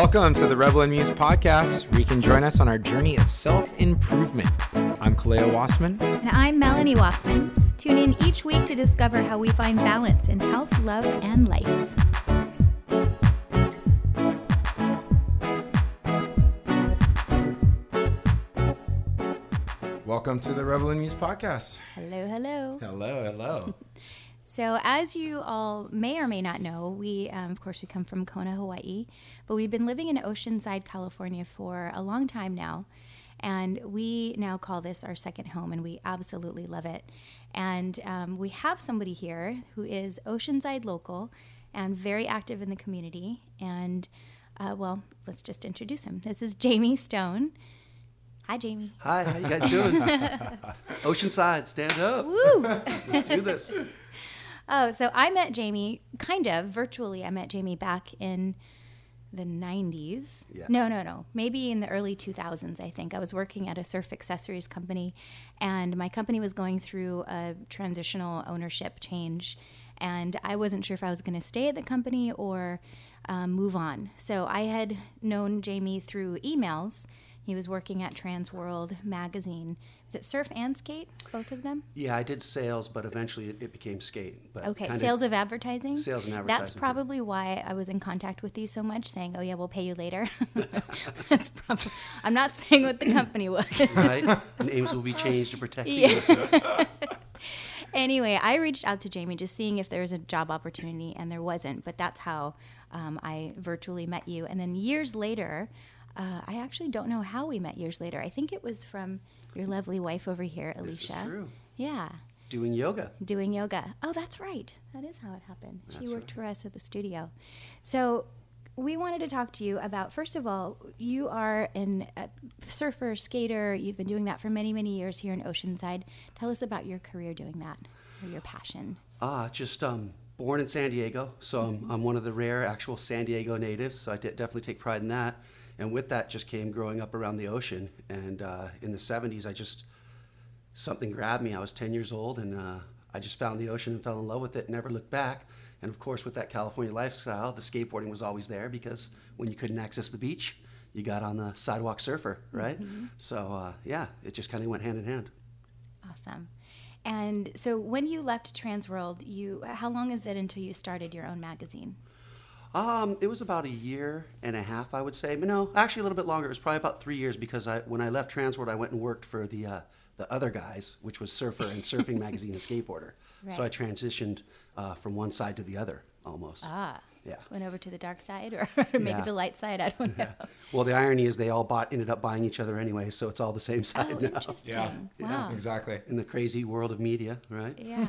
Welcome to the Rebel and Muse podcast, where you can join us on our journey of self improvement. I'm Kaleo Wassman. And I'm Melanie Wassman. Tune in each week to discover how we find balance in health, love, and life. Welcome to the Rebel and Muse podcast. Hello, hello. Hello, hello. So, as you all may or may not know, we, um, of course, we come from Kona, Hawaii, but we've been living in Oceanside, California for a long time now. And we now call this our second home, and we absolutely love it. And um, we have somebody here who is Oceanside local and very active in the community. And, uh, well, let's just introduce him. This is Jamie Stone. Hi, Jamie. Hi, how you guys doing? Oceanside, stand up. Woo! Let's do this. Oh, so I met Jamie kind of virtually. I met Jamie back in the 90s. Yeah. No, no, no. Maybe in the early 2000s, I think. I was working at a surf accessories company, and my company was going through a transitional ownership change. And I wasn't sure if I was going to stay at the company or um, move on. So I had known Jamie through emails. He was working at Trans World magazine. Is it surf and skate, both of them? Yeah, I did sales, but eventually it, it became skate. But Okay, sales of advertising. Sales and advertising. That's probably why I was in contact with you so much, saying, "Oh yeah, we'll pay you later." That's probably. I'm not saying what the company was. right? Names will be changed to protect Yeah. innocent. anyway, I reached out to Jamie just seeing if there was a job opportunity, and there wasn't. But that's how um, I virtually met you. And then years later, uh, I actually don't know how we met. Years later, I think it was from your lovely wife over here, This is Alicia. true. Yeah. Doing yoga. doing yoga. Oh, that's right. That is how it happened. she That's worked for us at the studio. So, we wanted to talk to you about first of all, you are an, a surfer, skater. You've been doing that for many, many years here in Oceanside. Tell us about your career doing that or your passion. Ah, just um, born in San Diego, so I'm, I'm one of the rare actual San Diego natives. So I de- definitely take pride in that. And with that, just came growing up around the ocean. And uh, in the '70s, I just something grabbed me. I was 10 years old, and uh, I just found the ocean and fell in love with it. Never looked back. And of course, with that California lifestyle, the skateboarding was always there because when you couldn't access the beach, you got on the sidewalk surfer, right? So uh, yeah, it just kind of went hand in hand. Awesome. And so, when you left Transworld, you how long is it until you started your own magazine? Um, it was about a year and a half, I would say. But no, actually a little bit longer. It was probably about three years because I, when I left Transworld, I went and worked for the uh, the other guys, which was Surfer and Surfing Magazine and Skateboarder. So I transitioned uh, from one side to the other almost. Ah, Yeah. went over to the dark side or maybe Yeah. the light side. I don't know. Well, the irony is they all bought ended up buying each other anyway, so it's all the same Oh, side now. interesting. Yeah. Wow. Exactly. In the crazy world of media, right? Yeah.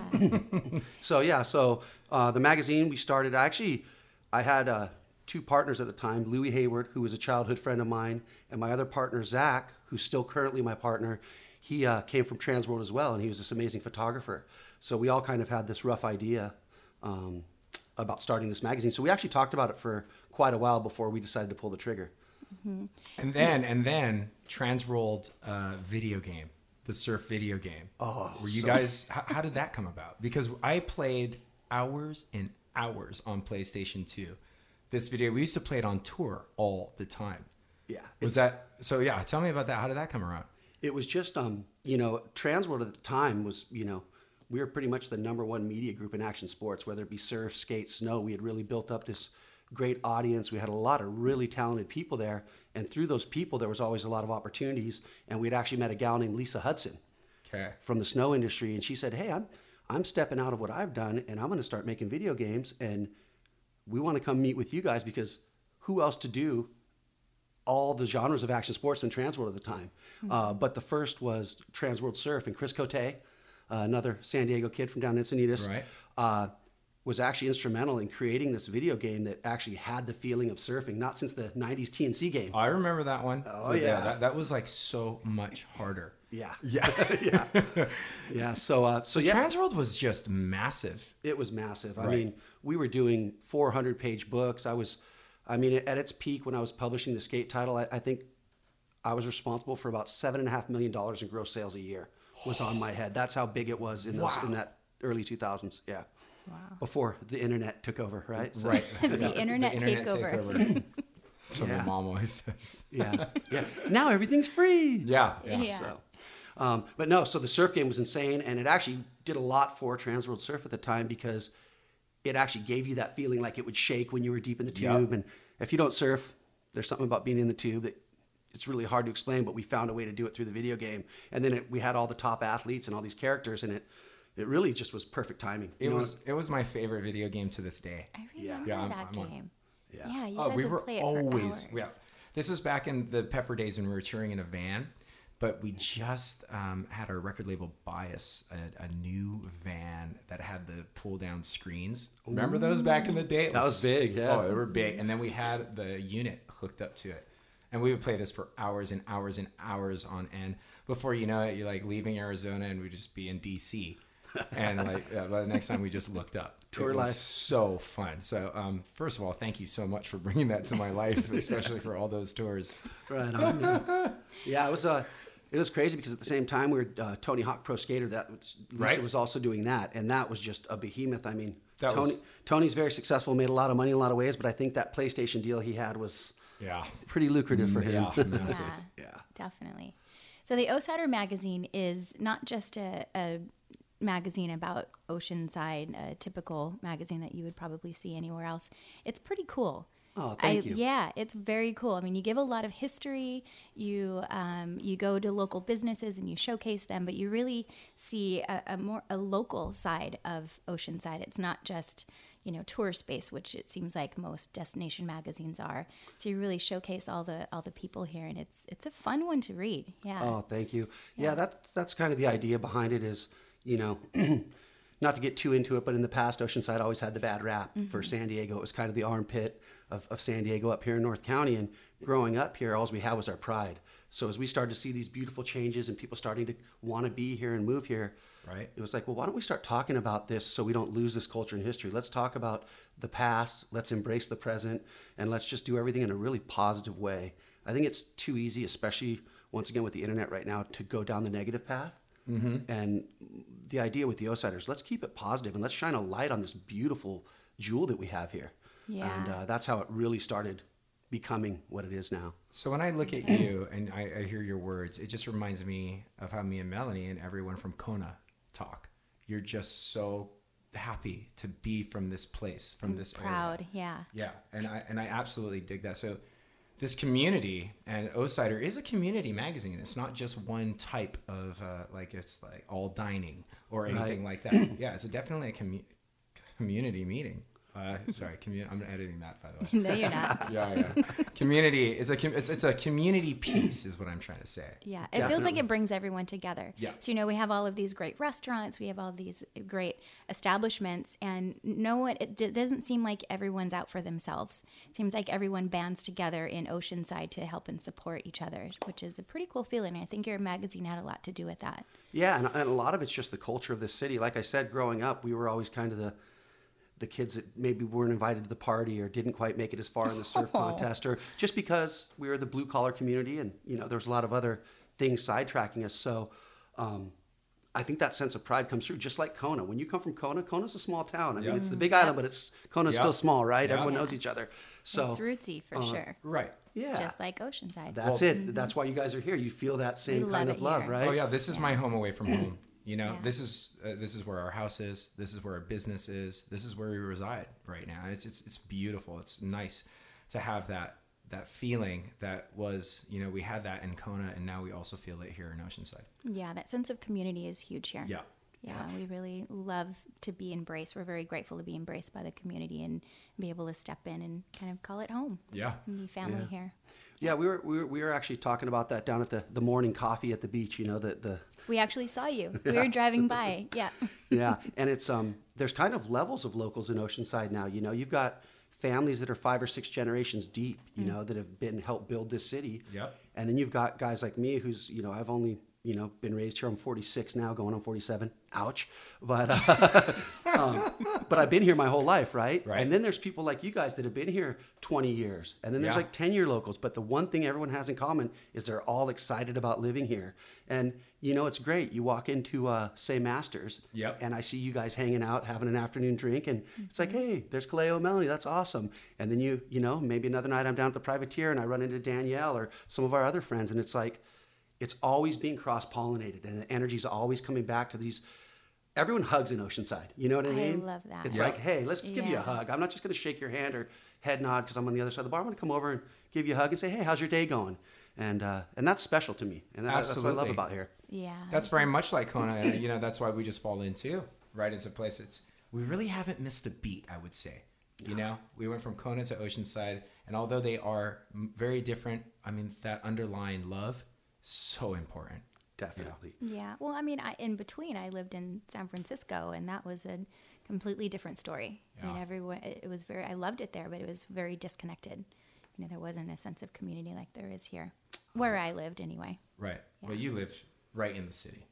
So yeah, so uh, the magazine we started. Actually, I had uh, two partners at the time: Louis Hayward, who was a childhood friend of mine, and my other partner Zach, who's still currently my partner. He uh, came from Transworld as well, and he was this amazing photographer. So we all kind of had this rough idea um, about starting this magazine. So we actually talked about it for quite a while before we decided to pull the trigger. And then, and then, Transworld uh, video game, the surf video game. Oh, were you so- guys? How, how did that come about? Because I played hours and hours on PlayStation Two. This video, we used to play it on tour all the time. Yeah, Was that so? Yeah, tell me about that. How did that come around? It was just, um, you know, Transworld at the time was, you know, we were pretty much the number one media group in action sports, whether it be surf, skate, snow. We had really built up this great audience. We had a lot of really talented people there. And through those people, there was always a lot of opportunities. And we had actually met a gal named Lisa Hudson Okay. from the snow industry. And she said, Hey, I'm, I'm stepping out of what I've done and I'm going to start making video games. And we want to come meet with you guys because who else to do all the genres of action sports than Transworld at the time. Uh, but the first was Transworld Surf, and Chris Cote, uh, another San Diego kid from down Encinitas, Right. uh, was actually instrumental in creating this video game that actually had the feeling of surfing, not since the 90s T&C game. I remember that one. Oh, But yeah. that, that was like so much harder. Yeah. Yeah. yeah. Yeah. So, uh, so So yeah, Transworld was just massive. it was massive. I Right. mean, we were doing 400 page books. I was, I mean, at its peak when I was publishing the skate title, I, I think I was responsible for about seven and a half million dollars in gross sales a year was on my head. That's how big it was in those, Wow. in that early 2000s. Yeah. Wow. Before the internet took over, right? So- Right. The internet takeover. That's what Yeah. my mom always says. Yeah, yeah. Now everything's free. Yeah, yeah. Yeah. So, um, but no, so the surf game was insane, and it actually did a lot for Transworld Surf at the time because it actually gave you that feeling like it would shake when you were deep in the Yep. tube. And if you don't surf, there's something about being in the tube that it's really hard to explain. But we found a way to do it through the video game, and then it, we had all the top athletes and all these characters, and it it really just was perfect timing. It You know, was it was my favorite video game to this day. I Yeah. remember Yeah, I'm- that I'm on- game. Yeah. Yeah, you oh, guys we would were play it always for yeah. This was back in the Pepper days when we were touring in a van, but we just um, had our record label bias a, a new van that had the pull down screens. Remember those back in the day? It That was big, yeah. Oh, they were big, and then we had the unit hooked up to it, and we would play this for hours and hours and hours on end. Before you know it, you're like leaving Arizona, and we'd just be in DC. and like yeah, by the next time we just looked up Tour it was life. so fun so um, first of all thank you so much for bringing that to my life especially for all those tours Right on. yeah. yeah, it was uh, it was crazy because at the same time we were uh, Tony Hawk Pro Skater. That was, Lisa Right. was also doing that, and that was just a behemoth. I mean, That Tony was- Tony's very successful, made a lot of money in a lot of ways, but I think that PlayStation deal he had was yeah pretty lucrative for him. yeah massive. Yeah, Yeah. definitely. So the Osider magazine is not just a, a magazine about Oceanside, a typical magazine that you would probably see anywhere else. It's pretty cool. Oh, thank I, you. Yeah, it's very cool. I mean, you give a lot of history. You um, you go to local businesses and you showcase them, but you really see a, a more a local side of Oceanside. It's not just you know tour space, which it seems like most destination magazines are. So you really showcase all the all the people here, and it's it's a fun one to read. Yeah. Oh, thank you. Yeah, that's that's kind of the idea behind it. Is you know, not to get too into it, but in the past, Oceanside always had the bad rap for San Diego. It was kind of the armpit of, of San Diego up here in North County. And growing up here, all we had was our pride. So as we started to see these beautiful changes and people starting to want to be here and move here, Right. It was like, well, why don't we start talking about this so we don't lose this culture and history? Let's talk about the past. Let's embrace the present, and let's just do everything in a really positive way. I think it's too easy, especially once again with the internet right now, to go down the negative path. Mm-hmm. And the idea with the Osiders, let's keep it positive and let's shine a light on this beautiful jewel that we have here. Yeah. And uh, that's how it really started becoming what it is now. so when i look at you and I, I hear your words it just reminds me of how me and melanie and everyone from kona talk you're just so happy to be from this place from this area. Proud. Yeah. Yeah, and I and I absolutely dig that. So this community and Osider is a community magazine. It's not just one type of uh, like it's like all dining or anything like that. Yeah, it's a, definitely a commu- community meeting. Uh, sorry, commu- I'm editing that by the way. no, you're not. Yeah, yeah. community is a com- it's, it's a community piece is what I'm trying to say. Yeah, it feels like it brings everyone together. Yeah. So you know, we have all of these great restaurants, we have all these great establishments, and no one. It d- doesn't seem like everyone's out for themselves. It seems like everyone bands together in Oceanside to help and support each other, which is a pretty cool feeling. I think your magazine had a lot to do with that. Yeah, and, and a lot of it's just the culture of the city. Like I said, growing up, we were always kind of the the kids that maybe weren't invited to the party or didn't quite make it as far in the surf contest, or just because we were the blue collar community, and you know there was a lot of other things sidetracking us. So. Um, I think that sense of pride comes through, just like Kona. When you come from Kona, Kona's a small town. I mean, it's the big island, but it's Kona's Yeah. still small, right? Yeah. Everyone knows each other. So it's rootsy for sure, Right. yeah, just like Oceanside. that's it. That's why you guys are here. You feel that same love kind of love, here. right? Oh yeah, this is my home away from home. You know, Yeah. this is uh, this is where our house is. This is where our business is. This is where we reside right now. It's it's it's beautiful. It's nice to have that that feeling that was you know we had that in Kona and now we also feel it here in Oceanside. yeah, that sense of community is huge here. Yeah. Yeah, we really love to be embraced. We're very grateful to be embraced by the community and be able to step in and kind of call it home Yeah. and be family Yeah. here. Yeah, we were, we were we were actually talking about that down at the, the morning coffee at the beach. You know the the We actually saw you. We were driving by. Yeah. yeah, and it's um there's kind of levels of locals in Oceanside now. You know, you've got families that are five or six generations deep. You know, that have been helped build this city. Yep. And then you've got guys like me, who's you know I've only you know, been raised here. I'm 46 now, going on 47. Ouch. But uh, um, but I've been here my whole life, right? Right. And then there's people like you guys that have been here 20 years, and then there's Yeah. like 10 year locals. But the one thing everyone has in common is they're all excited about living here. And you know, it's great. You walk into uh, say Masters, Yep. and I see you guys hanging out, having an afternoon drink, and it's like, hey, there's Kaleo Melanie. That's awesome. And then you, you know, maybe another night I'm down at the privateer and I run into Danielle or some of our other friends, and it's like, it's always being cross pollinated, and the energy is always coming back to these. Everyone hugs in Oceanside. You know what I I mean? love that. It's Yeah. like, hey, let's give you a hug. I'm not just going to shake your hand or head nod because I'm on the other side of the bar. I'm going to come over and give you a hug and say, hey, how's your day going? And uh, and that's special to me, and that, that's what I love about here. Yeah. That's very much like Kona, you know that's why we just fall into right into places. We really haven't missed a beat, I would say. You know, we went from Kona to Oceanside, and although they are very different, I mean that underlying love so important. Definitely. Yeah. Well, I mean, I, in between, I lived in San Francisco, and that was a completely different story. I mean, Yeah. everyone, it it was very, I loved it there, but it was very disconnected. You know, there wasn't a sense of community like there is here, where uh-huh. I lived anyway. Right. Well, you lived right in the city,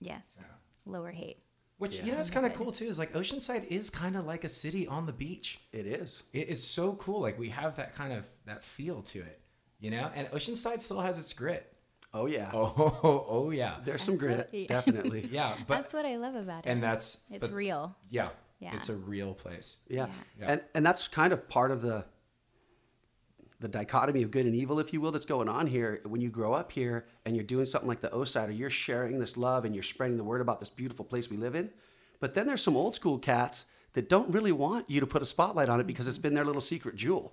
Yes. Lower Haight. which Yeah. you know is kind of cool too. Is like Oceanside is kind of like a city on the beach. It is. It is so cool. Like we have that kind of that feel to it, you know. And Oceanside still has its grit. Oh yeah. Oh, oh, oh yeah, There's some That's grit, what- yeah. definitely. yeah. But that's what I love about it. and that's it's but- real. Yeah, Yeah. It's a real place. Yeah. Yeah. And and that's kind of part of the the dichotomy of good and evil, if you will, that's going on here. When you grow up here and you're doing something like the Osider, you're sharing this love and you're spreading the word about this beautiful place we live in. But then there's some old school cats that don't really want you to put a spotlight on it because it's been their little secret jewel.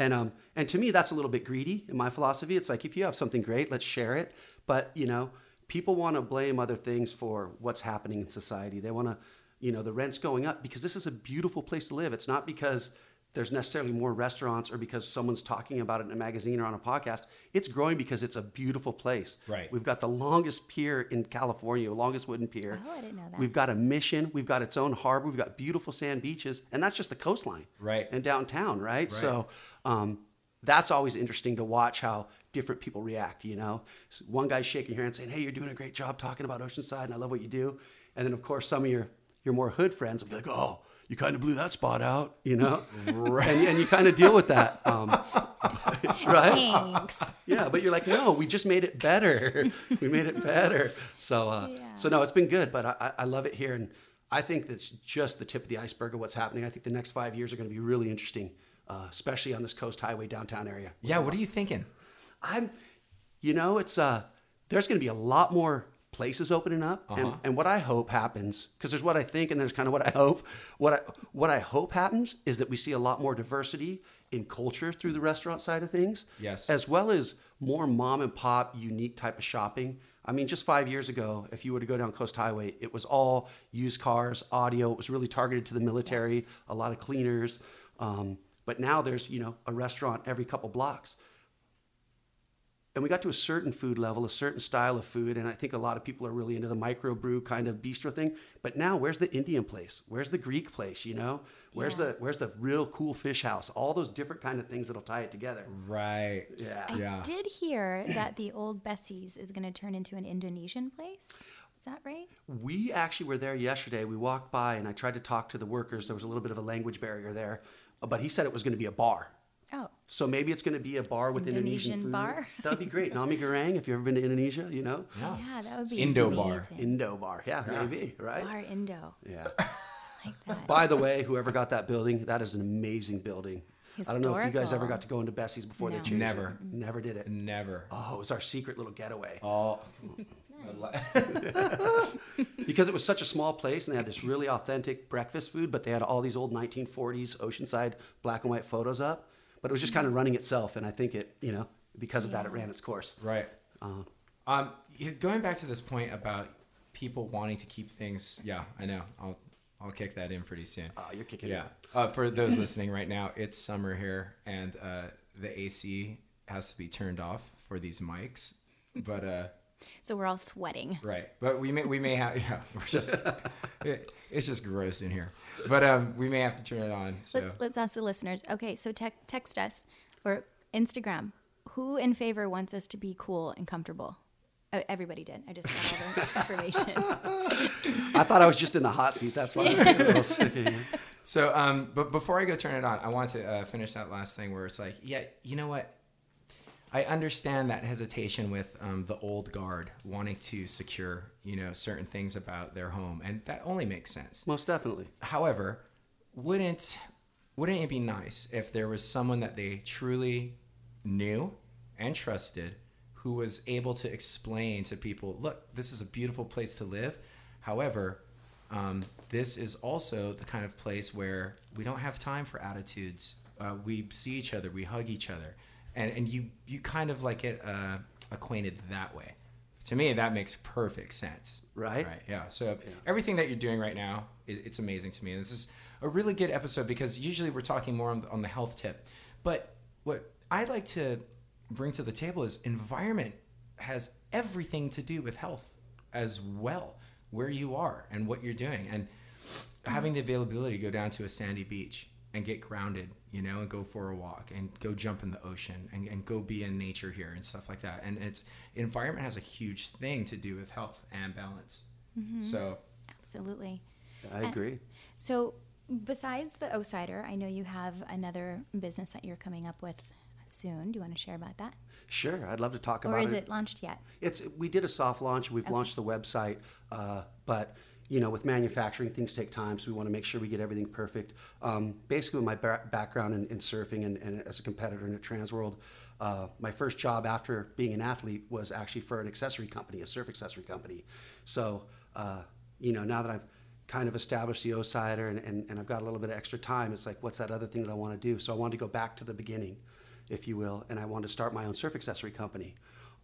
And um and to me that's a little bit greedy in my philosophy. It's like if you have something great, let's share it. But you know, people want to blame other things for what's happening in society. They want to, you know, the rent's going up because this is a beautiful place to live. It's not because there's necessarily more restaurants or because someone's talking about it in a magazine or on a podcast. It's growing because it's a beautiful place. Right. We've got the longest pier in California, longest wooden pier. Oh, I didn't know that. We've got a mission. We've got its own harbor. We've got beautiful sand beaches, and that's just the coastline, Right. And downtown, right? So um, that's always interesting to watch how different people react. You know, So one guy's shaking your hand saying, "Hey, you're doing a great job talking about Oceanside, and I love what you do." And then, of course, some of your your more hood friends will be like, "Oh." You kind of blew that spot out, you know, right. and, and you kind of deal with that, um, right? Thanks. Yeah, but you're like, no, we just made it better. we made it better. So, uh, Yeah. so no, it's been good, but I, I I love it here, and I think that's just the tip of the iceberg of what's happening. I think the next five years are going to be really interesting, uh, especially on this Coast Highway downtown area. Yeah. What are you thinking? I'm, you know, it's uh, there's going to be a lot more places opening up, and, Uh-huh. and what I hope happens, because there's what I think and there's kind of what I hope. What I what I hope happens is that we see a lot more diversity in culture through the restaurant side of things, Yes. as well as more mom and pop unique type of shopping. I mean, just five years ago, if you were to go down Coast Highway, it was all used cars, audio. It was really targeted to the military, a lot of cleaners. Um, but now there's you know a restaurant every couple blocks and we got to a certain food level, a certain style of food, and I think a lot of people are really into the microbrew kind of bistro thing. But now, where's the Indian place? Where's the Greek place? You know, where's Yeah. the where's the real cool fish house? All those different kind of things that'll tie it together. Right. Yeah. I Yeah. did hear that the old Bessie's is going to turn into an Indonesian place. Is that right? We actually were there yesterday. We walked by, and I tried to talk to the workers. There was a little bit of a language barrier there, but he said it was going to be a bar. Oh, So maybe it's going to be a bar with Indonesian, Indonesian food. bar? That'd be great. Nami Goreng, if you've ever been to Indonesia, you know. yeah, that would be Indo bar. Indo bar. Yeah, maybe, right? Bar Indo, Yeah. like that. By the way, whoever got that building, that is an amazing building. I don't know if you guys ever got to go into Bessie's before they No. changed Never. it. Never did it. Never. Oh, it was our secret little getaway. Oh. Because it was such a small place and they had this really authentic breakfast food, but they had all these old 1940s Oceanside black and white photos up. But it was just kind of running itself. And I think it, you know, because of that, it ran its course. Right. Uh, Um, going back to this point about people wanting to keep things. Yeah, I know. I'll I'll kick that in pretty soon. oh, you're kicking Yeah. Uh, for those listening right now, it's summer here, and uh, the AC has to be turned off for these mics. But uh, So we're all sweating. right. But we may we may have yeah. We're just it, it's just gross in here. But um, we may have to turn it on. So Let's let's ask the listeners. Okay, so te- text us or Instagram. Who in favor wants us to be cool and comfortable? Oh, everybody did. I just got all the information. I thought I was just in the hot seat. That's why. I was a little sticky here. So, um, but before I go turn it on, I want to uh, finish that last thing where it's like, yeah, you know what? I understand that hesitation with um, the old guard wanting to secure, you know, certain things about their home, and that only makes sense. Most definitely. However, wouldn't wouldn't it be nice if there was someone that they truly knew and trusted who was able to explain to people, look, this is a beautiful place to live. However, um, this is also the kind of place where we don't have time for attitudes. Uh, we see each other, we hug each other, and and you you kind of like get uh, acquainted that way. To me, that makes perfect sense. Right. Right. Yeah. So everything that you're doing right now, it, it's amazing to me. And this is a really good episode because usually we're talking more on, on the health tip, but what I like to bring to the table is environment has everything to do with health as well, where you are and what you're doing, and having the availability to go down to a sandy beach and get grounded, you know, and go for a walk and go jump in the ocean and, and go be in nature here and stuff like that. And it's environment has a huge thing to do with health and balance. So Absolutely. I agree. So, besides the Osider, I know you have another business that you're coming up with soon. Do you want to share about that? Sure, I'd love to talk Or about is it launched yet? It's we did a soft launch. We've launched the website, uh, but you know, with manufacturing, things take time, so we want to make sure we get everything perfect. Um, basically, with my ba- background in, in surfing and, and as a competitor in the trans world, uh, my first job after being an athlete was actually for an accessory company, a surf accessory company. So, uh, you know, now that I've kind of established the O-Sider and, and, and I've got a little bit of extra time, it's like, what's that other thing that I want to do? So I wanted to go back to the beginning, if you will, and I wanted to start my own surf accessory company.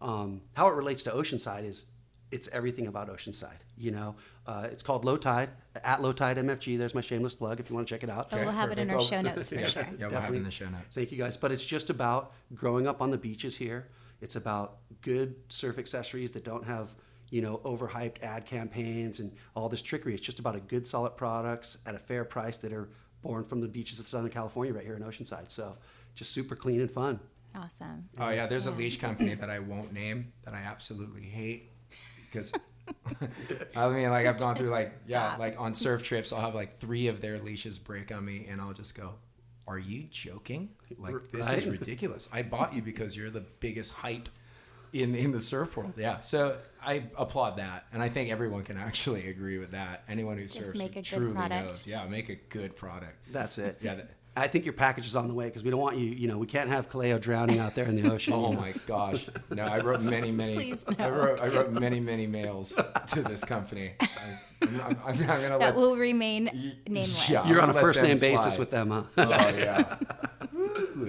Um, how it relates to Oceanside is it's everything about Oceanside. You know, uh, it's called Low Tide at Low Tide MFG. There's my shameless plug if you want to check it out. But we'll have it in our show notes for yeah, sure. Yeah, we'll have it Definitely. in the show notes. Thank you guys. But it's just about growing up on the beaches here. It's about good surf accessories that don't have, you know, overhyped ad campaigns and all this trickery. It's just about a good, solid products at a fair price that are born from the beaches of Southern California right here in Oceanside. So just super clean and fun. Awesome. Oh yeah, there's a leash company that I won't name that I absolutely hate because I mean like I've gone through like yeah Stop. like on surf trips I'll have like three of their leashes break on me and I'll just go, are you joking? Like this is ridiculous. I bought you because you're the biggest hype in in the surf world. Yeah, so I applaud that, and I think everyone can actually agree with that. Anyone who Just surfs make a truly product. knows. Yeah, make a good product. That's it. Yeah. that- I think your package is on the way because we don't want you, you know, we can't have Kaleo drowning out there in the ocean. Oh you know. my gosh! No, I wrote many, many. Please, I wrote I wrote many, many mails to this company. I, I'm, I'm, I'm gonna That let. will remain Y- nameless. yeah. You're on a first them name basis with them, huh? Oh yeah.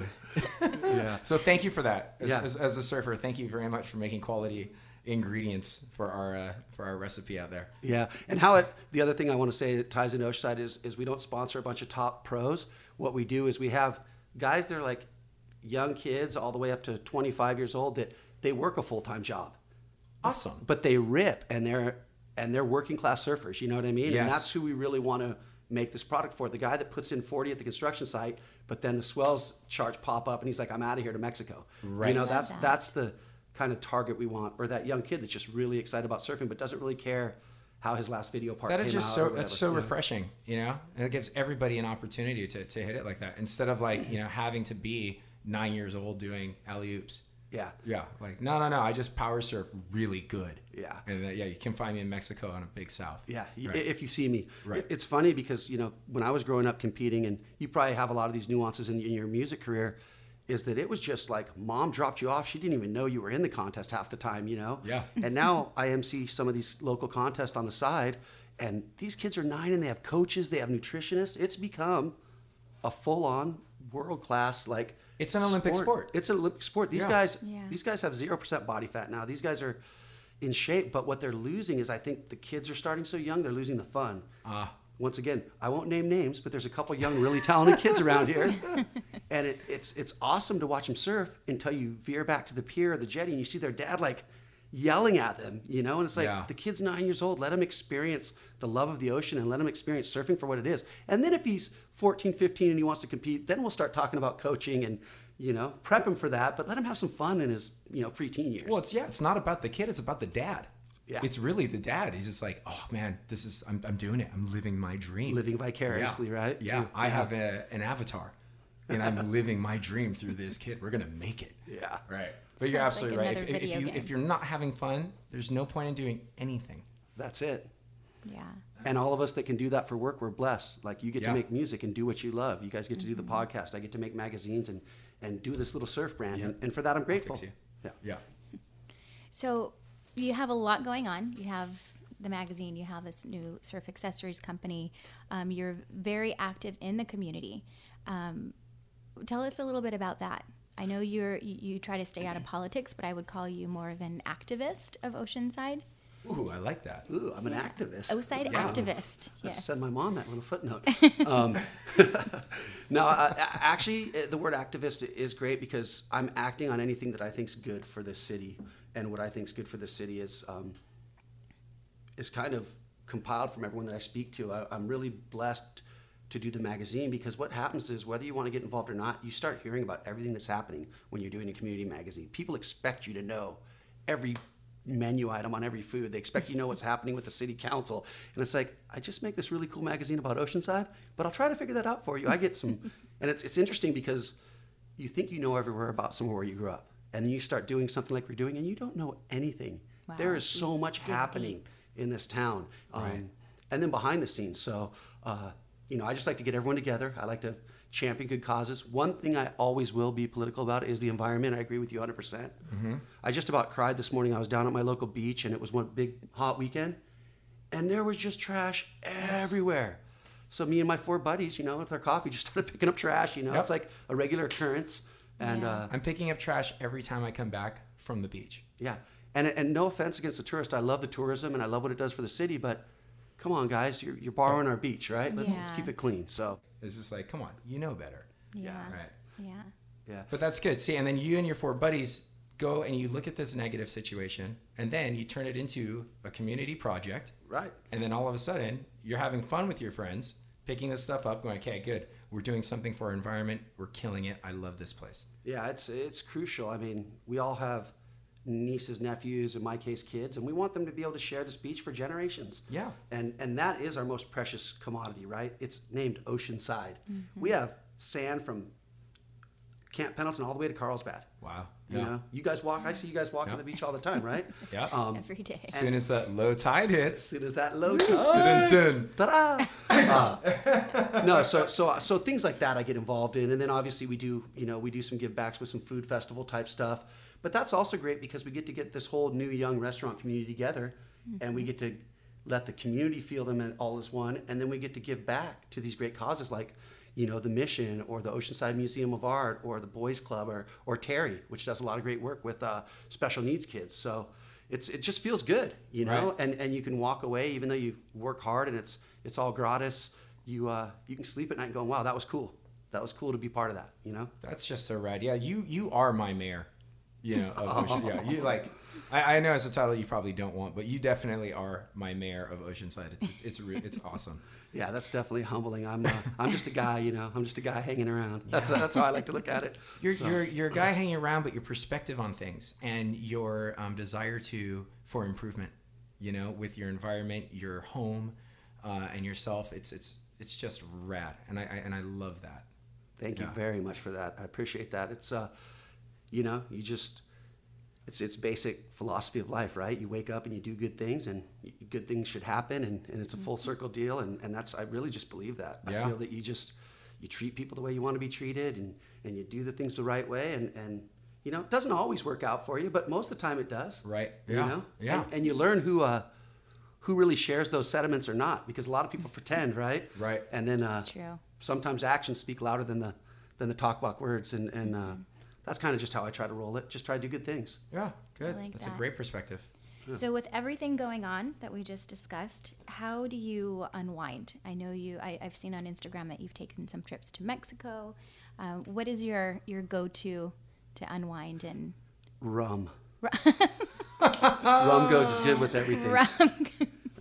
yeah. So thank you for that. As, Yeah. as, as a surfer, thank you very much for making quality ingredients for our uh, for our recipe out there. Yeah, and how it. The other thing I want to say that ties into Oceanside is is we don't sponsor a bunch of top pros. What we do is we have guys that are like young kids all the way up to 25 years old that they work a full time job, Awesome. but they rip and they're and they're working class surfers. You know what I mean? Yes. And that's who we really want to make this product for. The guy that puts in 40 at the construction site, but then the swells charge pop up and he's like, I'm out of here to Mexico. Right. You know, that's that. that's the kind of target we want, or that young kid that's just really excited about surfing but doesn't really care how his last video part That is just so that's so refreshing, you know. And it gives everybody an opportunity to, to hit it like that instead of like you know having to be nine years old doing alley oops. Yeah. Yeah, like no, no, no. I just power surf really good. Yeah. and uh, yeah, you can find me in Mexico on a big south. Yeah, Right. if you see me. Right. It's funny because, you know, when I was growing up competing, and you probably have a lot of these nuances in, in your music career, is that it was just like mom dropped you off. She didn't even know you were in the contest half the time, you know? Yeah. And now I MC some of these local contests on the side, and these kids are nine and they have coaches, they have nutritionists. It's become a full on world class, like, It's an Olympic sport. It's an Olympic sport. These Yeah. guys, Yeah. these guys have zero percent body fat now. These guys are in shape, but what they're losing is I think the kids are starting so young, they're losing the fun. Ah. Once again, I won't name names, but there's a couple young, really talented kids around here, and it, it's it's awesome to watch them surf until you veer back to the pier or the jetty and you see their dad like yelling at them, you know, and it's like Yeah. the kid's nine years old. Let him experience the love of the ocean and let him experience surfing for what it is. And then if he's 14, 15 and he wants to compete, then we'll start talking about coaching and you know, prep him for that, but let him have some fun in his, you know, preteen years. Well, it's yeah, it's not about the kid; it's about the dad. Yeah. It's really the dad. He's just like, oh man, this is I'm, I'm doing it. I'm living my dream. Living vicariously, Yeah. right? Yeah, Through- I have a, an avatar, and I'm living my dream through this kid. We're gonna make it. Yeah. Right. But you're that's like absolutely right. If, if, you game. if you're not having fun, there's no point in doing anything. That's it. Yeah. And all of us that can do that for work, we're blessed. Like you get Yeah. to make music and do what you love. You guys get to do the Mm-hmm. podcast. I get to make magazines and, and do this little surf brand. Yeah. And, and for that, I'm grateful. Fix you. Yeah. Yeah. So you have a lot going on. You have the magazine. You have this new surf accessories company. Um, you're very active in the community. Um, tell us a little bit about that. I know you're you, you try to stay out of politics, but I would call you more of an activist of Oceanside. Ooh, I like that. Ooh, I'm an activist. Oceanside Yeah. activist. I Yes. send my mom that little footnote. um, no, I, I- actually, uh, the word activist is great because I'm acting on anything that I think is good for this city, and what I think is good for the city is um, is kind of compiled from everyone that I speak to. I, I'm really blessed to do the magazine because what happens is whether you want to get involved or not, you start hearing about everything that's happening when you're doing a community magazine. People expect you to know every menu item on every food. They expect you to know what's happening with the city council. And it's like, I just make this really cool magazine about Oceanside, but I'll try to figure that out for you. I get some, and it's, it's interesting because you think you know everywhere about somewhere where you grew up. And then you start doing something like we're doing, and you don't know anything. Wow. There is so much Dig happening deep. in this town. Um, Right. And then behind the scenes. So, uh, you know, I just like to get everyone together. I like to champion good causes. One thing I always will be political about is the environment. I agree with you 100%. percent I just about cried this morning. I was down at my local beach and it was one big hot weekend and there was just trash everywhere. So me and my four buddies, you know, with our coffee, just started picking up trash. You know, Yep. it's like a regular occurrence. And Yeah. uh, I'm picking up trash every time I come back from the beach. yeah, and and no offense against the tourist, I love the tourism and I love what it does for the city. But come on, guys, you're, you're borrowing our beach, right? Let's, let's keep it clean. So It's just like, come on, you know better. Yeah. Right. Yeah. yeah, But that's good. See, and then you and your four buddies go and you look at this negative situation, and then you turn it into a community project. right. And then all of a sudden, you're having fun with your friends, picking this stuff up, going, okay, good. We're doing something for our environment. We're killing it. I love this place. Yeah, it's it's crucial. I mean, we all have nieces, nephews, in my case, kids, and we want them to be able to share this beach for generations. Yeah. And and that is our most precious commodity, right? It's named Oceanside. Mm-hmm. We have sand from Camp Pendleton all the way to Carlsbad. Wow. You know, you guys walk. I see you guys walk on the beach all the time, right? Yeah. Um, Every day. As soon as that low tide hits, as hits, soon as that low dun, dun, Ta-da! Uh, no, so so so things like that I get involved in, and then obviously we do you know we do some give backs with some food festival type stuff, but that's also great because we get to get this whole new young restaurant community together, and we get to let the community feel them in all as one, and then we get to give back to these great causes like you know the mission or the Oceanside Museum of Art or the Boys Club or or TERI, which does a lot of great work with uh, special needs kids. So. It's, it just feels good, you know, Right. and, and you can walk away even though you work hard and it's it's all gratis. You uh, you can sleep at night going, wow, that was cool. That was cool to be part of that, you know. that's just so rad. Yeah, you you are my mayor. You know. Yeah, you like. I, I know it's a title you probably don't want, but you definitely are my mayor of Oceanside. It's it's it's, it's awesome. Yeah, that's definitely humbling. I'm uh, I'm just a guy, you know. I'm just a guy hanging around. That's that's how I like to look at it. You're, So, you're, you're a guy hanging around, but your perspective on things and your um, desire to for improvement, you know, with your environment, your home, uh, and yourself. It's it's it's just rad, and I, I and I love that. Thank you very much for that. I appreciate that. It's uh, you know, you just it's it's basic philosophy of life, right? You wake up and you do good things, and good things should happen, and, and it's a full circle deal, and, and that's I really just believe that. Yeah. I feel that you just you treat people the way you want to be treated, and and you do the things the right way, and and you know, it doesn't always work out for you, but most of the time it does. Right. You Yeah. know? Yeah. And, and you learn who uh who really shares those sentiments or not, because a lot of people pretend, right? Right. And then uh, True. sometimes actions speak louder than the than the talk about words and and uh, Mm-hmm. That's kind of just how I try to roll it. Just try to do good things. Yeah, good. like That's that. a great perspective. So, with everything going on that we just discussed, how do you unwind? I know you. I, I've seen on Instagram that you've taken some trips to Mexico. Uh, what is your your go to to unwind and Rum. Rum goes good with everything. rum?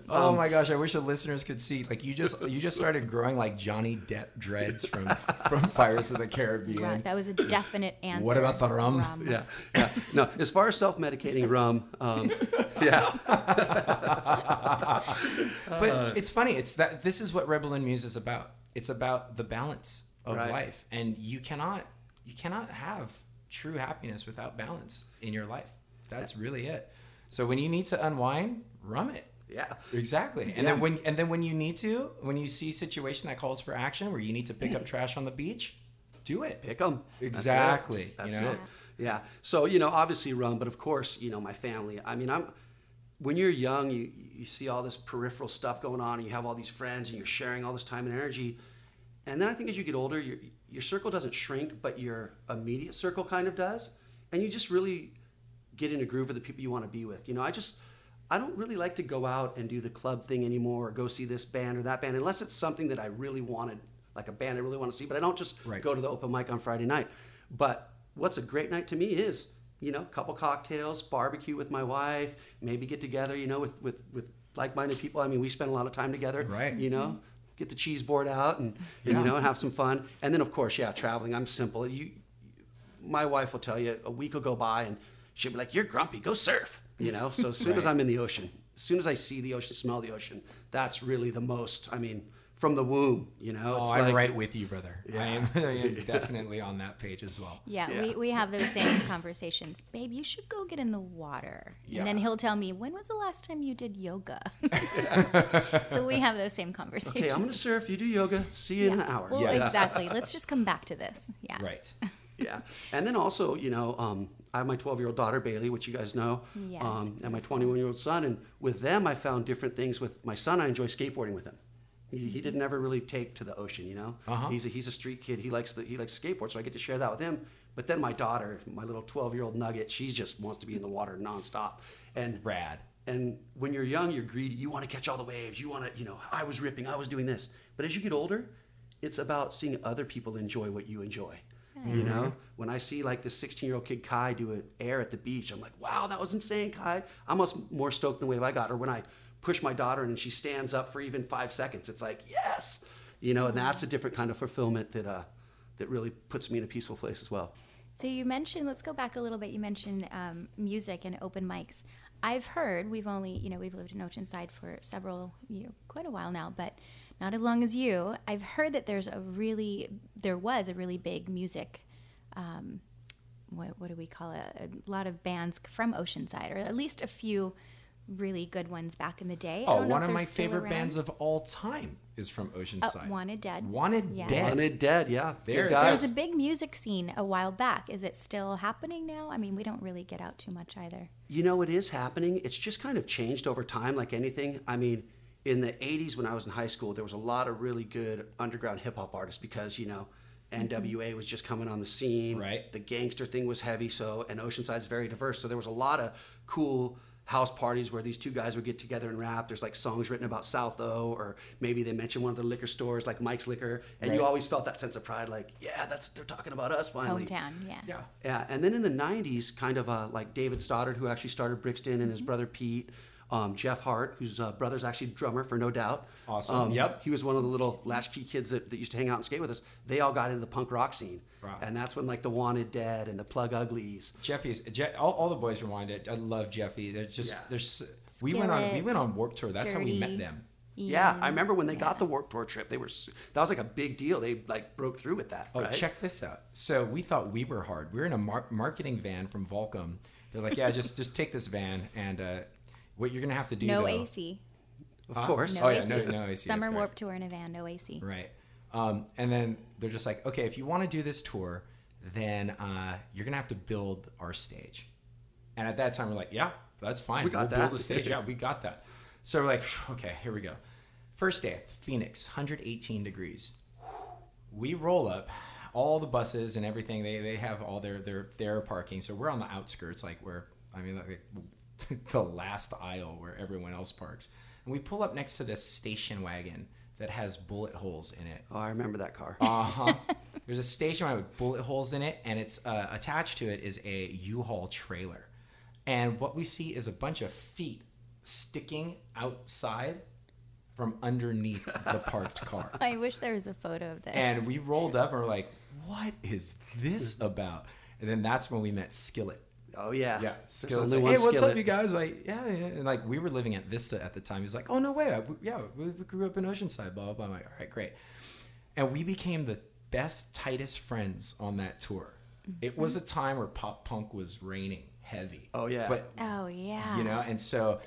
Oh my gosh! I wish the listeners could see. Like you just you just started growing like Johnny Depp dreads from from Pirates of the Caribbean. Right, that was a definite answer. What about the rum? Yeah, yeah. No, as far as self-medicating rum, um, yeah, But it's funny. It's that this is what Rebel and Muse is about. It's about the balance of Right. life, and you cannot you cannot have true happiness without balance in your life. That's really it. So when you need to unwind, rum it. Yeah. Exactly. And Yeah. then when and then when you need to, when you see a situation that calls for action where you need to pick up trash on the beach, do it. pick them. Exactly, That's, you it. know? It. Yeah. So you know, obviously rum, but of course, you know, my family. I mean, I'm. When you're young, you you see all this peripheral stuff going on, and you have all these friends, and you're sharing all this time and energy. And then I think as you get older, your your circle doesn't shrink, but your immediate circle kind of does, and you just really get in a groove with the people you want to be with. You know, I just I don't really like to go out and do the club thing anymore, or go see this band or that band, unless it's something that I really wanted, like a band I really want to see. But I don't just Right. go to the open mic on Friday night. But what's a great night to me is, you know, a couple cocktails, barbecue with my wife, maybe get together, you know, with with with like-minded people. I mean, we spend a lot of time together, Right. You know, get the cheese board out and, and, Yeah. you know, and have some fun. And then of course, yeah, traveling. I'm simple. You, my wife will tell you a week will go by and she'll be like, "You're grumpy. Go surf." You know. So as soon as I'm in the ocean, as soon as I see the ocean, smell the ocean, that's really the most. I mean, from the womb. You know. Oh, I'm like- right with you, brother. I am, I am definitely on that page as well. Yeah, Yeah. We, we have those same conversations. Babe, you should go get in the water. Yeah. And then he'll tell me, when was the last time you did yoga? so we have those same conversations. Okay, I'm gonna surf. You do yoga. See you in an hour. Well, Yeah. exactly. Let's just come back to this. Yeah. Right. yeah. And then also, you know, um, I have my 12 year old daughter, Bailey, which you guys know, Yes, um, and my 21 year old son. And with them, I found different things. With my son, I enjoy skateboarding with him. He, he didn't ever really take to the ocean, you know. Uh-huh. He's a, he's a street kid. He likes the, he likes skateboard, so I get to share that with him. But then my daughter, my little 12 year old nugget, she just wants to be in the water nonstop. And Rad. and when you're young, you're greedy. You want to catch all the waves. You want to, you know, I was ripping, I was doing this. But as you get older, it's about seeing other people enjoy what you enjoy. You know, when I see like this 16 year old kid Kai do an air at the beach, I'm like, wow, that was insane, Kai. I'm almost more stoked than the wave I got. Or when I push my daughter and she stands up for even five seconds, it's like, yes, you know, and that's a different kind of fulfillment that uh, that really puts me in a peaceful place as well. So you mentioned, let's go back a little bit. You mentioned um, music and open mics. I've heard we've only, you know, we've lived in Oceanside for several, you know, quite a while now, but not as long as you. I've heard that there's a really, there was a really big music. Um, what, what do we call it? A lot of bands from Oceanside, or at least a few really good ones back in the day. I Oh, don't know one if of my favorite around. bands of all time is from Oceanside. Wanted Dead. Wanted Yes. Dead. Wanted dead, yeah. There Good it. There was a big music scene a while back. Is it still happening now? I mean, we don't really get out too much either. You know, it is happening. It's just kind of changed over time, like anything. I mean, in the 80s when I was in high school, there was a lot of really good underground hip hop artists because, you know, NWA was just coming on the scene. Right. The gangster thing was heavy, so, and Oceanside's very diverse. So there was a lot of cool house parties where these two guys would get together and rap. There's like songs written about South O, or maybe they mention one of the liquor stores like Mike's Liquor. And you always felt that sense of pride, like, yeah, that's, they're talking about us finally. Hometown, yeah. Yeah. Yeah, and then in the '90s, kind of uh, like David Stoddard, who actually started Brixton, and Mm-hmm. his brother Pete, um, Jeff Hart, whose uh, brother's actually drummer for No Doubt. Awesome. Um, Yep. He was one of the little latchkey kids that, that used to hang out and skate with us. They all got into the punk rock scene, Wow. and that's when like the Wanted Dead and the Plug Uglies. Jeffy's Je- all, all the boys from Wanted. I love Jeffy. They're just Yeah. there's we went on we went on Warp Tour. That's how we met them. Yeah, I remember when they got the Warp Tour trip. They were that was like a big deal. They like broke through with that. Oh, right? check this out. So we thought we were hard. We were in a mar- marketing van from Volcom. They're like, yeah, just just take this van and uh, what you're gonna have to do. No though, AC. Of Huh? course. No Oh, yeah, AC. no- no AC, Summer that's Warp. Tour in a van, no AC. Right. Um, and then they're just like, okay, if you want to do this tour, then uh, you're gonna have to build our stage. And at that time, we're like, yeah, that's fine. We got we'll that. build a stage. yeah, we got that. So we're like, okay, here we go. First day, Phoenix, 118 degrees. We roll up, all the buses and everything. They, they have all their their their parking. So we're on the outskirts, like where I mean, like the last aisle where everyone else parks. And we pull up next to this station wagon that has bullet holes in it. Oh, I remember that car. Uh huh. There's a station wagon with bullet holes in it, and it's uh, attached to it is a U-Haul trailer. And what we see is a bunch of feet sticking outside from underneath the parked car. I wish there was a photo of this. And we rolled up and we're like, what is this about? And then that's when we met Skillet. Oh yeah. Yeah, There's Skillet's only like, hey, what's up, you guys? Like, yeah, yeah. And like, we were living at Vista at the time. He's like, oh, no way. I, yeah, we, we grew up in Oceanside, blah, blah, blah. I'm like, all right, great. And we became the best, tightest friends on that tour. It was a time where pop punk was reigning heavy. Oh, yeah. But oh yeah. you know and so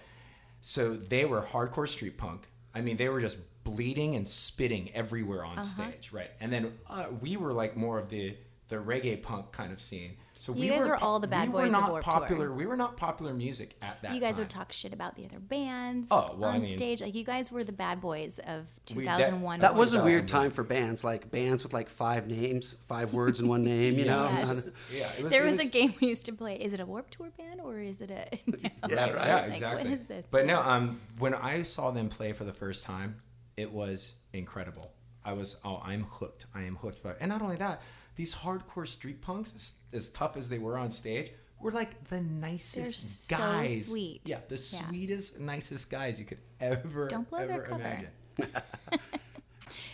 so they were hardcore street punk i mean they were just bleeding and spitting everywhere Uh-huh. on stage right and then uh, we were like more of the the reggae punk kind of scene so we You guys were were all the bad we boys were of not Warped Tour. popular we were not popular music at that time. you guys time. would talk shit about the other bands Oh, well, I on mean- stage. Like you guys were the bad boys of 2001. That was a weird time for bands, like bands with like five names, five words in one name. You know. Yes. Not- yeah it was, there it was, a game we used to play. Is it a Warp Tour band or is it a? No. Yeah, right. yeah Like, exactly what is this? but no um when i saw them play for the first time it was incredible i was oh i'm hooked i am hooked for and not only that these hardcore street punks as, as tough as they were on stage were like the nicest They're so guys sweet. yeah the Yeah. sweetest nicest guys you could ever Don't blow their cover. imagine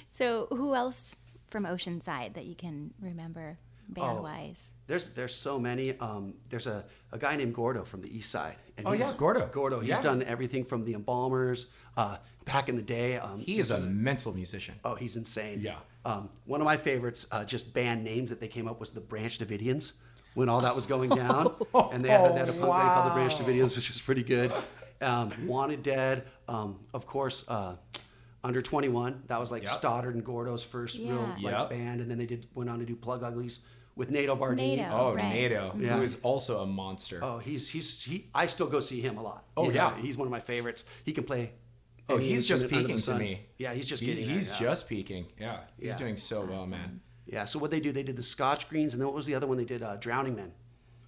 So who else from Oceanside that you can remember band wise? Oh, There's there's so many. Um, there's a, a guy named Gordo from the East Side. And Oh, he's- yeah, Gordo. Gordo. He's Yeah. done everything from the Embalmers. Uh, back in the day, um, he is a mental musician oh, he's insane. Yeah. Um, one of my favorites, uh, just band names that they came up was the Branch Davidians. When all that was going down, and they had, they had a punk band called the Branch Davidians, which was pretty good. Um, Wanted Dead, um, of course. Uh, under 21, that was like Yep. Stoddard and Gordo's first real Yeah. like, Yep. band, and then they did went on to do Plug Uglies with NATO Bardini. NATO. oh right. nato Yeah. who is also a monster Oh, he's he's he. I still go see him a lot. Oh, You know, yeah. he's one of my favorites. He can play. Oh, he's just instrument peaking to me. Yeah, he's just He- getting. he's there, yeah. just peaking. Yeah, he's Yeah. doing so well, man. Yeah. So what they do? They did the Scotch Greens, and then what was the other one? They did uh, Drowning Men.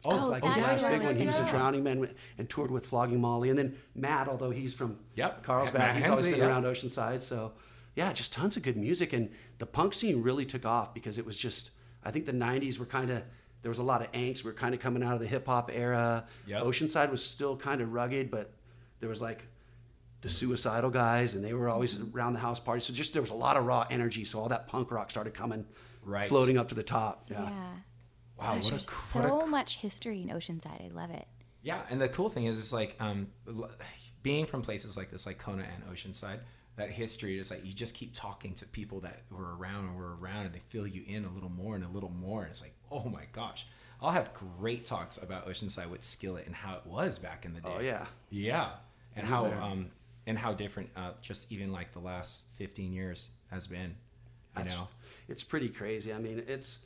Oh, like that's his last big one. He was a. Drowning Men and toured with Flogging Molly, and then Matt, although he's from Yep. Carlsbad, Matt he's always been yep. around Oceanside. So yeah, just tons of good music, and the punk scene really took off because it was just. I think the '90s were kind of. There was a lot of angst. We are kind of coming out of the hip hop era. Yep. Oceanside was still kind of rugged, but there was like the suicidal guys, and they were always around the house parties. So just there was a lot of raw energy. So all that punk rock started coming, Right. floating up to the top. Yeah. Yeah, Wow, Gosh, what a there's what a so much history in Oceanside. I love it. Yeah, and the cool thing is, it's like um, being from places like this, like Kona and Oceanside. That history is like you just keep talking to people that were around and were around, and they fill you in a little more and a little more. And it's like, oh my gosh, I'll have great talks about Oceanside with Skillet and how it was back in the day. Oh, yeah. yeah, and He how um and how different uh, just even like the last fifteen years has been. You That's- know, it's pretty crazy. I mean, it's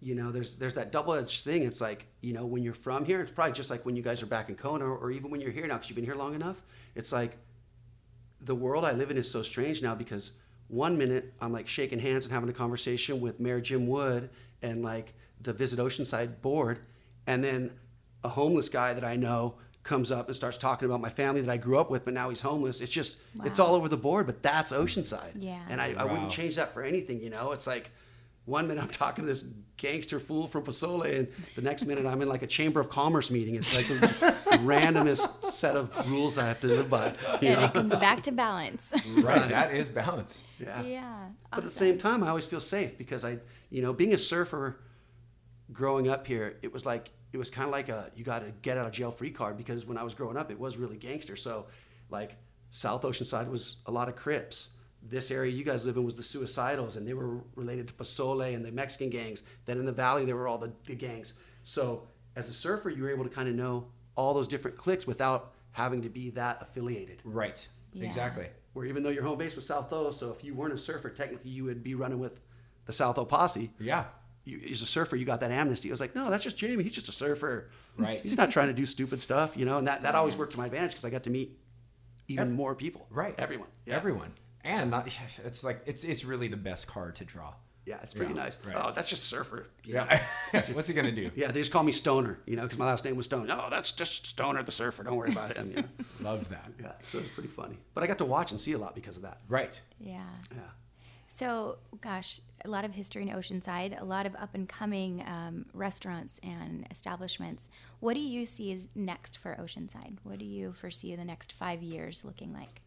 you know, there's there's that double edged thing. It's like you know, when you're from here, it's probably just like when you guys are back in Kona, or even when you're here now because you've been here long enough. It's like the world I live in is so strange now because one minute I'm like shaking hands and having a conversation with Mayor Jim Wood and like the Visit Oceanside board, and then a homeless guy that I know comes up and starts talking about my family that I grew up with, but now he's homeless. It's just it's all over the board, but that's Oceanside. Yeah. And I, I wouldn't change that for anything, you know? It's like one minute I'm talking to this gangster fool from Posole, and the next minute I'm in like a chamber of commerce meeting. It's like the randomest set of rules I have to live by. You And know? it comes back to balance. right? that is balance. Yeah. yeah. But at the same time, I always feel safe because I, you know, being a surfer, growing up here, it was like it was kind of like a you got to get out of jail free card because when I was growing up, it was really gangster. So, like South Oceanside was a lot of Crips. This area you guys live in was the Suicidals, and they were related to Posole and the Mexican gangs. Then in the valley, there were all the, the gangs. So as a surfer, you were able to kind of know all those different cliques without having to be that affiliated. Right. Yeah. Exactly. Where even though your home base was South O, so if you weren't a surfer, technically you would be running with the South O posse. Yeah. You, as a surfer, you got that amnesty. I was like, no, that's just Jamie. He's just a surfer. Right. He's not trying to do stupid stuff, you know. And that, that always mm. worked to my advantage because I got to meet even Ev- more people. Right. Everyone. Yeah. Everyone. And not, it's like it's it's really the best card to draw. Yeah, it's pretty Yeah, nice. right. Oh, that's just surfer. Yeah. What's he gonna do? Yeah, they just call me Stoner, you know, because my last name was Stone. Oh, that's just Stoner the surfer. Don't worry about him. Yeah. Love that. yeah, so it's pretty funny. But I got to watch and see a lot because of that. Right. Yeah. Yeah. So, gosh, a lot of history in Oceanside, a lot of up and coming um, restaurants and establishments. What do you see as next for Oceanside? What do you foresee the next five years looking like?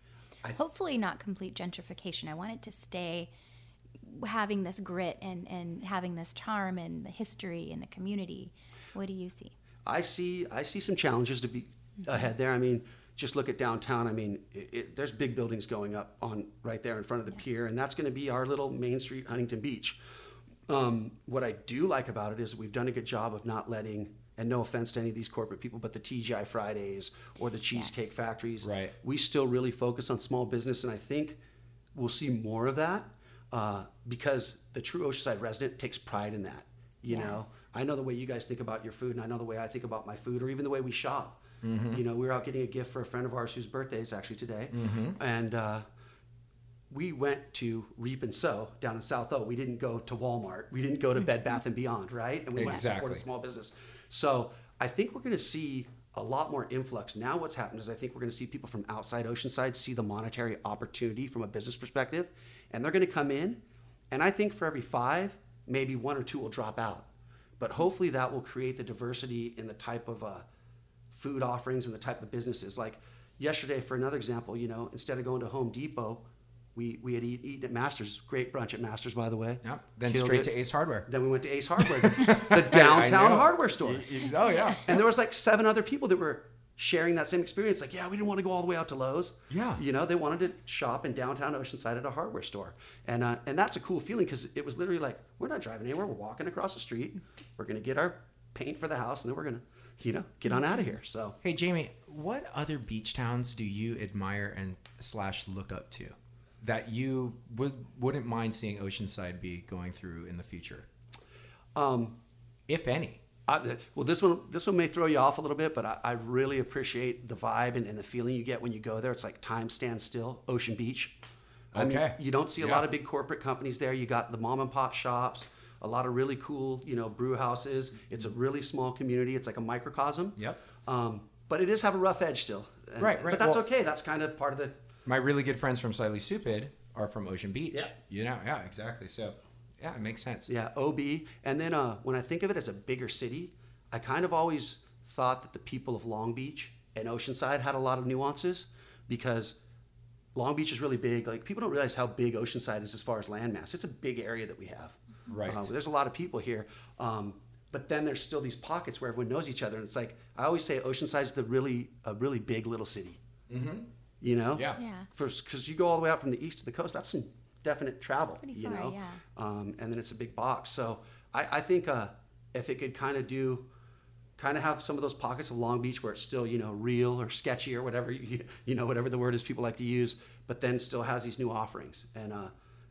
I- Hopefully, not complete gentrification. I want it to stay having this grit and, and having this charm and the history and the community. What do you see? I see I see some challenges to be ahead there. I mean, just look at downtown. I mean, it, it, there's big buildings going up on right there in front of the pier, and that's going to be our little Main Street Huntington Beach. Um, what I do like about it is we've done a good job of not letting, and no offense to any of these corporate people, but the TGI Fridays or the Cheesecake Yes. Factories, Right. we still really focus on small business, and I think we'll see more of that uh, because the true Oceanside resident takes pride in that. You know, I know the way you guys think about your food, and I know the way I think about my food, or even the way we shop. You know, we were out getting a gift for a friend of ours whose birthday is actually today, and uh, we went to Reap and Sow down in South O. We didn't go to Walmart. We didn't go to Bed Bath and Beyond, right? And we went to support a small business. So I think we're going to see a lot more influx. Now, what's happened is I think we're going to see people from outside Oceanside see the monetary opportunity from a business perspective, and they're going to come in. And I think for every five, maybe one or two will drop out. But hopefully, that will create the diversity in the type of uh, food offerings and the type of businesses. Like yesterday, for another example, you know, instead of going to Home Depot, we, we had eat, eaten at Masters. Great brunch at Masters, by the way. Yep. Then Killed straight it. to Ace Hardware. Then we went to Ace Hardware, the downtown hardware store. Oh yeah. And there was like seven other people that were sharing that same experience. Like, yeah, we didn't want to go all the way out to Lowe's. Yeah. You know, they wanted to shop in downtown Oceanside at a hardware store. And uh, and that's a cool feeling because it was literally like, we're not driving anywhere. We're walking across the street. We're going to get our paint for the house and then we're going to, you know, get on out of here. So Hey Jamie, what other beach towns do you admire and slash look up to that you would wouldn't mind seeing Oceanside be going through in the future, um, if any? I, well, this one this one may throw you off a little bit, but I, I really appreciate the vibe and, and the feeling you get when you go there. It's like time stands still, Ocean Beach. I mean, Okay. you don't see a Yeah. lot of big corporate companies there. You got the mom and pop shops, a lot of really cool, you know, brew houses. It's a really small community. It's like a microcosm. Yep. Um, but it is have a rough edge still. And- Right, right. But that's Well- okay. That's kind of part of the. My really good friends from Slightly Stoopid are from Ocean Beach. Yeah. You know, yeah, exactly. So, yeah, it makes sense. Yeah, OB. And then uh, when I think of it as a bigger city, I kind of always thought that the people of Long Beach and Oceanside had a lot of nuances because Long Beach is really big. Like people don't realize how big Oceanside is as far as landmass. It's a big area that we have. Right. Uh, there's a lot of people here. Um, but then there's still these pockets where everyone knows each other, and it's like I always say, Oceanside's the really a really big little city. Mm-hmm. You know, Yeah. Yeah. because you go all the way out from the east to the coast, that's some definite travel. Pretty you far, know, yeah. um, and then it's a big box. So I, I think uh, if it could kind of do, kind of have some of those pockets of Long Beach where it's still you know real or sketchy or whatever you, you know whatever the word is people like to use, but then still has these new offerings. And uh,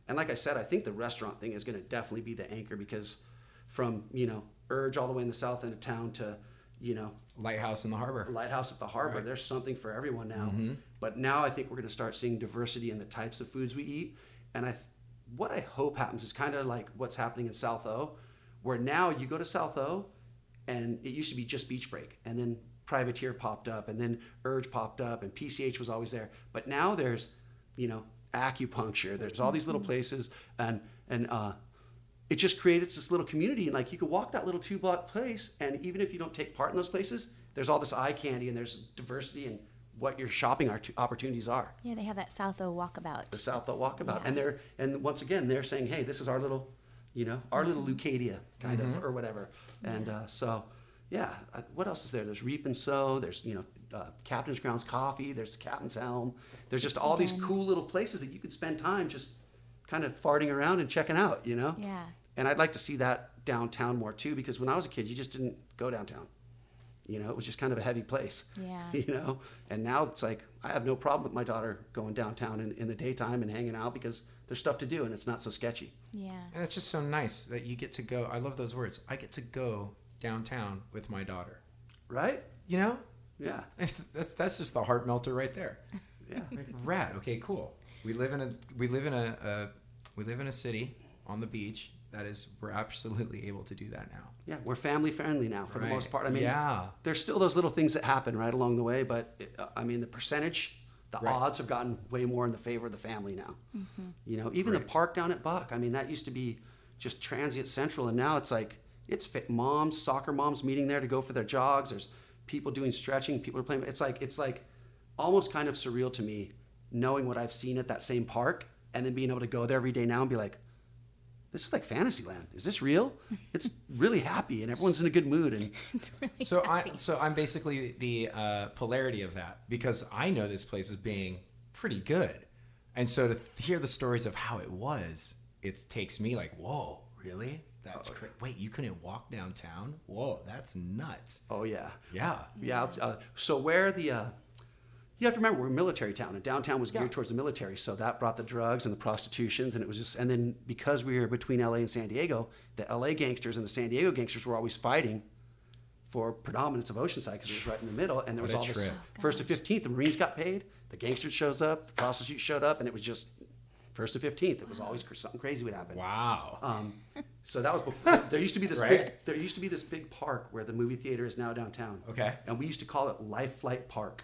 and like I said, I think the restaurant thing is going to definitely be the anchor because from you know Urge all the way in the south end of town to you know Lighthouse in the harbor. lighthouse at the harbor. Right. There's something for everyone now. Mm-hmm. But now I think we're going to start seeing diversity in the types of foods we eat. And I, what I hope happens is kind of like what's happening in South O, where now you go to South O, and it used to be just Beach Break, and then Privateer popped up, and then Urge popped up, and PCH was always there. But now there's, you know, acupuncture. There's all these little places, and and uh, it just creates this little community and like you could walk that little two block place and even if you don't take part in those places there's all this eye candy and there's diversity in what your shopping opportunities are Yeah, they have that South O walkabout. the south Oak walkabout Yeah. and they're and once again they're saying hey this is our little you know our little Mm-hmm. Leucadia kind of or whatever and uh, so yeah uh, what else is there there's reap and sow there's you know uh, captain's grounds coffee there's captain's helm there's just all these cool little places that you could spend time just kind of farting around and checking out you know Yeah. and I'd like to see that downtown more too, because when I was a kid, you just didn't go downtown. You know, it was just kind of a heavy place. Yeah. You know, and now it's like I have no problem with my daughter going downtown in, in the daytime and hanging out because there's stuff to do and it's not so sketchy. Yeah. And it's just so nice that you get to go. I love those words. I get to go downtown with my daughter. Right? You know, Yeah. that's that's just the heart melter right there. Yeah. Like, rad. Okay, cool. We live in a we live in a, a we live in a city on the beach that is we're absolutely able to do that now. Yeah. We're family friendly now for the most part. I mean, Yeah. there's still those little things that happen right along the way, but it, uh, I mean, the percentage, the Right. odds have gotten way more in the favor of the family now. You know, even the park down at Buck. I mean, that used to be, just transient central, and now it's like it's fit moms, soccer moms meeting there to go for their jogs. There's people doing stretching, people are playing. It's like it's like almost kind of surreal to me knowing what I've seen at that same park and then being able to go there every day now and be like, this is like Fantasyland. Is this real? It's really happy and everyone's in a good mood. And It's really So happy. I so I'm basically the uh, polarity of that because I know this place as being pretty good, and so to hear the stories of how it was, it takes me like, whoa, really? That's cra- wait, you couldn't walk downtown? Whoa, that's nuts. oh yeah, Yeah. yeah. Uh, so where the uh, you have to remember we're a military town and downtown was geared Yeah. towards the military, so that brought the drugs and the prostitutions and it was just and then because we were between LA and San Diego, the LA gangsters and the San Diego gangsters were always fighting for predominance of Oceanside because it was right in the middle and there What was a all this trip. first to 15th the Marines got paid, the gangsters shows up, the prostitutes showed up and it was just first to 15th. It was always cr- something crazy would happen. Wow. Um, so that was before. There used to be this Right? big. There used to be this big park where the movie theater is now downtown. Okay. And we used to call it Life Flight Park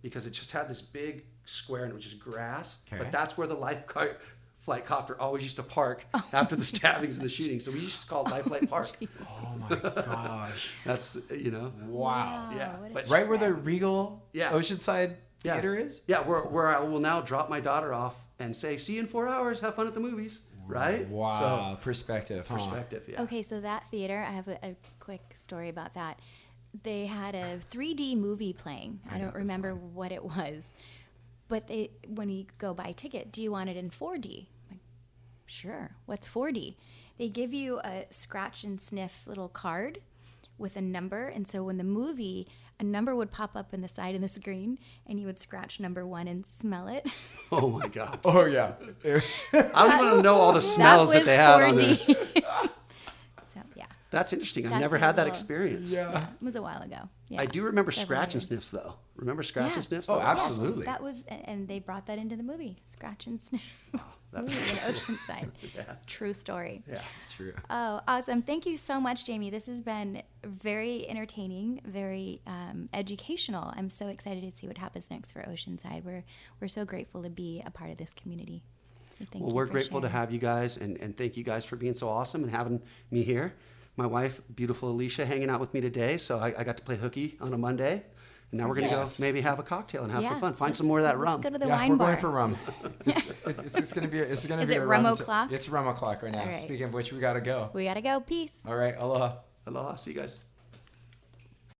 because it just had this big square and it was just grass. Okay. But that's where the life car- flight copter always used to park after the stabbings and the shootings. So we used to call it Life Flight Park. oh my gosh. That's you know. Wow. Yeah, but- Right where the Regal Yeah. Oceanside Yeah. Theater is? Yeah, where, where I will now drop my daughter off and say, "See you in four hours. Have fun at the movies." Right. Wow. perspective. So huh? perspective. Yeah. Okay, so that theater, I have a, a quick story about that. They had a 3D movie playing. I, I don't remember song. what it was, but they when you go buy a ticket, do you want it in 4D? Like, sure. What's 4D? They give you a scratch and sniff little card with a number, and so when the movie, a number would pop up in the side of the screen, and you would scratch number one and smell it. Oh my God. Oh yeah. I don't want to know all the smells that, was they had on there. 4D. so yeah, That's interesting. I've That's never had that experience. yeah. it was a while ago. Yeah, I do remember several scratch and sniffs though. Remember scratch Yeah. and sniffs? Oh, That absolutely. That was, and they brought that into the movie, Scratch and Sniff. That's- movie in Oceanside. Yeah. True story. Yeah. True. Oh, awesome. Thank you so much, Jamie. This has been very entertaining, very um, educational. I'm so excited to see what happens next for Oceanside. We're, we're so grateful to be a part of this community. So thank Well, we're grateful to have you guys and, and thank you guys for being so awesome and having me here. My wife, beautiful Alicia, hanging out with me today. So I, I got to play hooky on a Monday. And now we're going to Yes. go maybe have a cocktail and have Yeah, some fun. Find let's- some more of that rum. let's rum. go to the yeah, wine we're bar. going for rum. It's, it's, it's gonna be. a, It's gonna be it a rum rum o'clock? It's rum o'clock right now. All right. Speaking of which, we gotta go. We got to go. Peace. All right, aloha. Aloha. See you guys.